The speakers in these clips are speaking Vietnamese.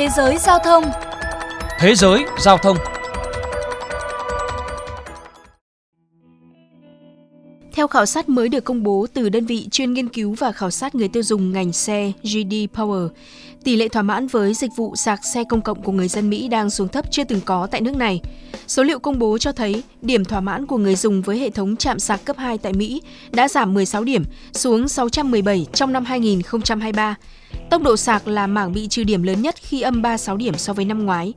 Thế giới giao thông Thế giới giao thông Theo khảo sát mới được công bố từ đơn vị chuyên nghiên cứu và khảo sát người tiêu dùng ngành xe GD Power, tỷ lệ thỏa mãn với dịch vụ sạc xe công cộng của người dân Mỹ đang xuống thấp chưa từng có tại nước này. Số liệu công bố cho thấy điểm thỏa mãn của người dùng với hệ thống chạm sạc cấp 2 tại Mỹ đã giảm 16 điểm xuống 617 trong năm 2023. Tốc độ sạc là mảng bị trừ điểm lớn nhất khi âm 36 điểm so với năm ngoái.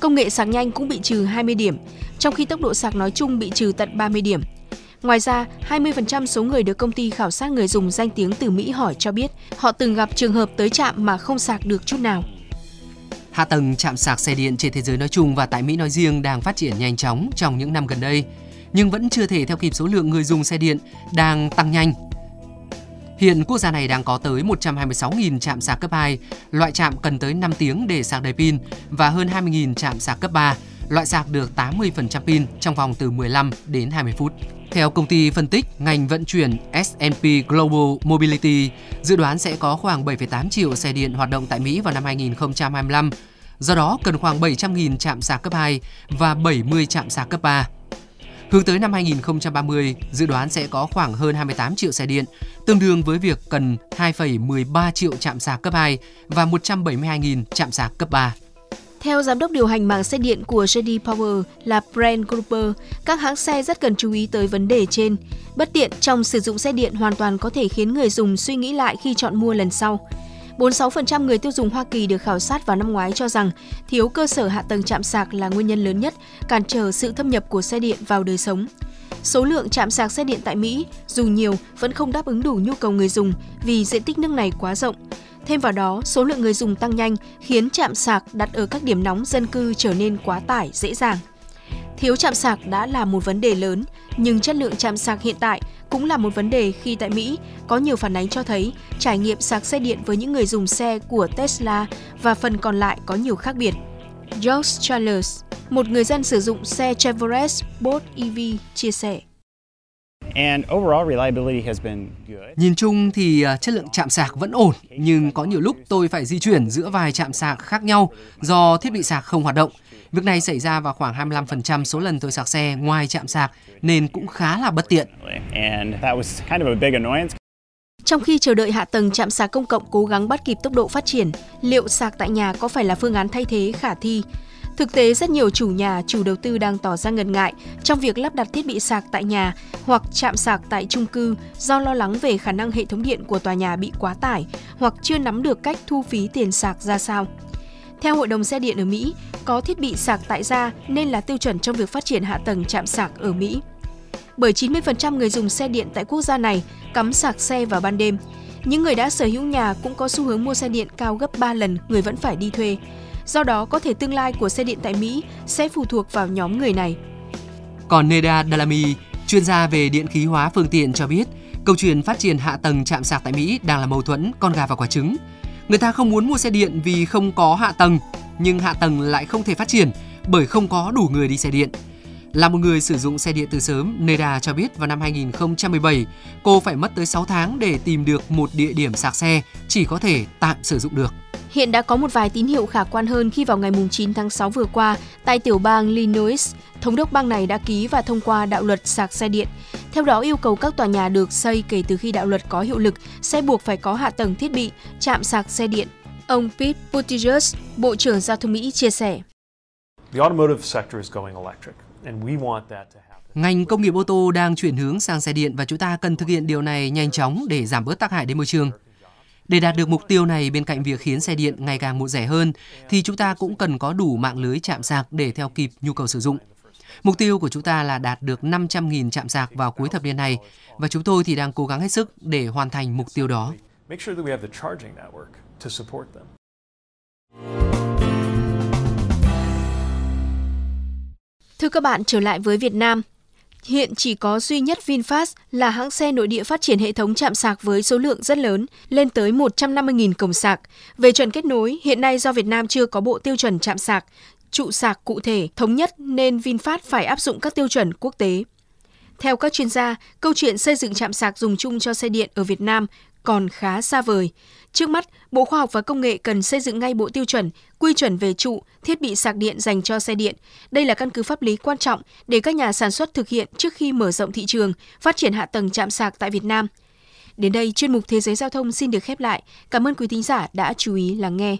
Công nghệ sạc nhanh cũng bị trừ 20 điểm, trong khi tốc độ sạc nói chung bị trừ tận 30 điểm. Ngoài ra, 20% số người được công ty khảo sát người dùng danh tiếng từ Mỹ hỏi cho biết họ từng gặp trường hợp tới trạm mà không sạc được chút nào. Hạ tầng chạm sạc xe điện trên thế giới nói chung và tại Mỹ nói riêng đang phát triển nhanh chóng trong những năm gần đây, nhưng vẫn chưa thể theo kịp số lượng người dùng xe điện đang tăng nhanh. Hiện quốc gia này đang có tới 126.000 trạm sạc cấp 2, loại trạm cần tới 5 tiếng để sạc đầy pin và hơn 20.000 trạm sạc cấp 3, loại sạc được 80% pin trong vòng từ 15 đến 20 phút. Theo công ty phân tích ngành vận chuyển S&P Global Mobility, dự đoán sẽ có khoảng 7,8 triệu xe điện hoạt động tại Mỹ vào năm 2025. Do đó, cần khoảng 700.000 trạm sạc cấp 2 và 70 trạm sạc cấp 3. Hướng tới năm 2030, dự đoán sẽ có khoảng hơn 28 triệu xe điện, tương đương với việc cần 2,13 triệu trạm sạc cấp 2 và 172.000 trạm sạc cấp 3. Theo giám đốc điều hành mạng xe điện của JD Power là Brent Gruber, các hãng xe rất cần chú ý tới vấn đề trên. Bất tiện trong sử dụng xe điện hoàn toàn có thể khiến người dùng suy nghĩ lại khi chọn mua lần sau. 46% người tiêu dùng Hoa Kỳ được khảo sát vào năm ngoái cho rằng thiếu cơ sở hạ tầng chạm sạc là nguyên nhân lớn nhất cản trở sự thâm nhập của xe điện vào đời sống. Số lượng chạm sạc xe điện tại Mỹ dù nhiều vẫn không đáp ứng đủ nhu cầu người dùng vì diện tích nước này quá rộng. Thêm vào đó, số lượng người dùng tăng nhanh khiến chạm sạc đặt ở các điểm nóng dân cư trở nên quá tải dễ dàng. Thiếu chạm sạc đã là một vấn đề lớn, nhưng chất lượng chạm sạc hiện tại cũng là một vấn đề khi tại Mỹ có nhiều phản ánh cho thấy trải nghiệm sạc xe điện với những người dùng xe của Tesla và phần còn lại có nhiều khác biệt. George Charles, một người dân sử dụng xe Chevrolet Bolt EV, chia sẻ. Nhìn chung thì à, chất lượng chạm sạc vẫn ổn, nhưng có nhiều lúc tôi phải di chuyển giữa vài chạm sạc khác nhau do thiết bị sạc không hoạt động. Việc này xảy ra vào khoảng 25% số lần tôi sạc xe ngoài chạm sạc nên cũng khá là bất tiện. Trong khi chờ đợi hạ tầng chạm sạc công cộng cố gắng bắt kịp tốc độ phát triển, liệu sạc tại nhà có phải là phương án thay thế khả thi? Thực tế, rất nhiều chủ nhà, chủ đầu tư đang tỏ ra ngần ngại trong việc lắp đặt thiết bị sạc tại nhà hoặc chạm sạc tại chung cư do lo lắng về khả năng hệ thống điện của tòa nhà bị quá tải hoặc chưa nắm được cách thu phí tiền sạc ra sao. Theo Hội đồng xe điện ở Mỹ, có thiết bị sạc tại gia nên là tiêu chuẩn trong việc phát triển hạ tầng chạm sạc ở Mỹ. Bởi 90% người dùng xe điện tại quốc gia này cắm sạc xe vào ban đêm. Những người đã sở hữu nhà cũng có xu hướng mua xe điện cao gấp 3 lần người vẫn phải đi thuê. Do đó, có thể tương lai của xe điện tại Mỹ sẽ phụ thuộc vào nhóm người này. Còn Neda Dalami, chuyên gia về điện khí hóa phương tiện cho biết, câu chuyện phát triển hạ tầng chạm sạc tại Mỹ đang là mâu thuẫn con gà và quả trứng. Người ta không muốn mua xe điện vì không có hạ tầng, nhưng hạ tầng lại không thể phát triển bởi không có đủ người đi xe điện. Là một người sử dụng xe điện từ sớm, Neda cho biết vào năm 2017, cô phải mất tới 6 tháng để tìm được một địa điểm sạc xe chỉ có thể tạm sử dụng được. Hiện đã có một vài tín hiệu khả quan hơn khi vào ngày 9 tháng 6 vừa qua, tại tiểu bang Illinois, thống đốc bang này đã ký và thông qua đạo luật sạc xe điện. Theo đó, yêu cầu các tòa nhà được xây kể từ khi đạo luật có hiệu lực sẽ buộc phải có hạ tầng thiết bị chạm sạc xe điện. Ông Pete Buttigieg, Bộ trưởng Giao thông Mỹ chia sẻ. Ngành công nghiệp ô tô đang chuyển hướng sang xe điện và chúng ta cần thực hiện điều này nhanh chóng để giảm bớt tác hại đến môi trường. Để đạt được mục tiêu này bên cạnh việc khiến xe điện ngày càng một rẻ hơn thì chúng ta cũng cần có đủ mạng lưới chạm sạc để theo kịp nhu cầu sử dụng. Mục tiêu của chúng ta là đạt được 500.000 chạm sạc vào cuối thập niên này và chúng tôi thì đang cố gắng hết sức để hoàn thành mục tiêu đó. Thưa các bạn, trở lại với Việt Nam, Hiện chỉ có duy nhất VinFast là hãng xe nội địa phát triển hệ thống chạm sạc với số lượng rất lớn, lên tới 150.000 cổng sạc. Về chuẩn kết nối, hiện nay do Việt Nam chưa có bộ tiêu chuẩn chạm sạc, trụ sạc cụ thể, thống nhất nên VinFast phải áp dụng các tiêu chuẩn quốc tế. Theo các chuyên gia, câu chuyện xây dựng trạm sạc dùng chung cho xe điện ở Việt Nam còn khá xa vời. Trước mắt, Bộ Khoa học và Công nghệ cần xây dựng ngay bộ tiêu chuẩn, quy chuẩn về trụ, thiết bị sạc điện dành cho xe điện. Đây là căn cứ pháp lý quan trọng để các nhà sản xuất thực hiện trước khi mở rộng thị trường, phát triển hạ tầng chạm sạc tại Việt Nam. Đến đây, chuyên mục Thế giới Giao thông xin được khép lại. Cảm ơn quý thính giả đã chú ý lắng nghe.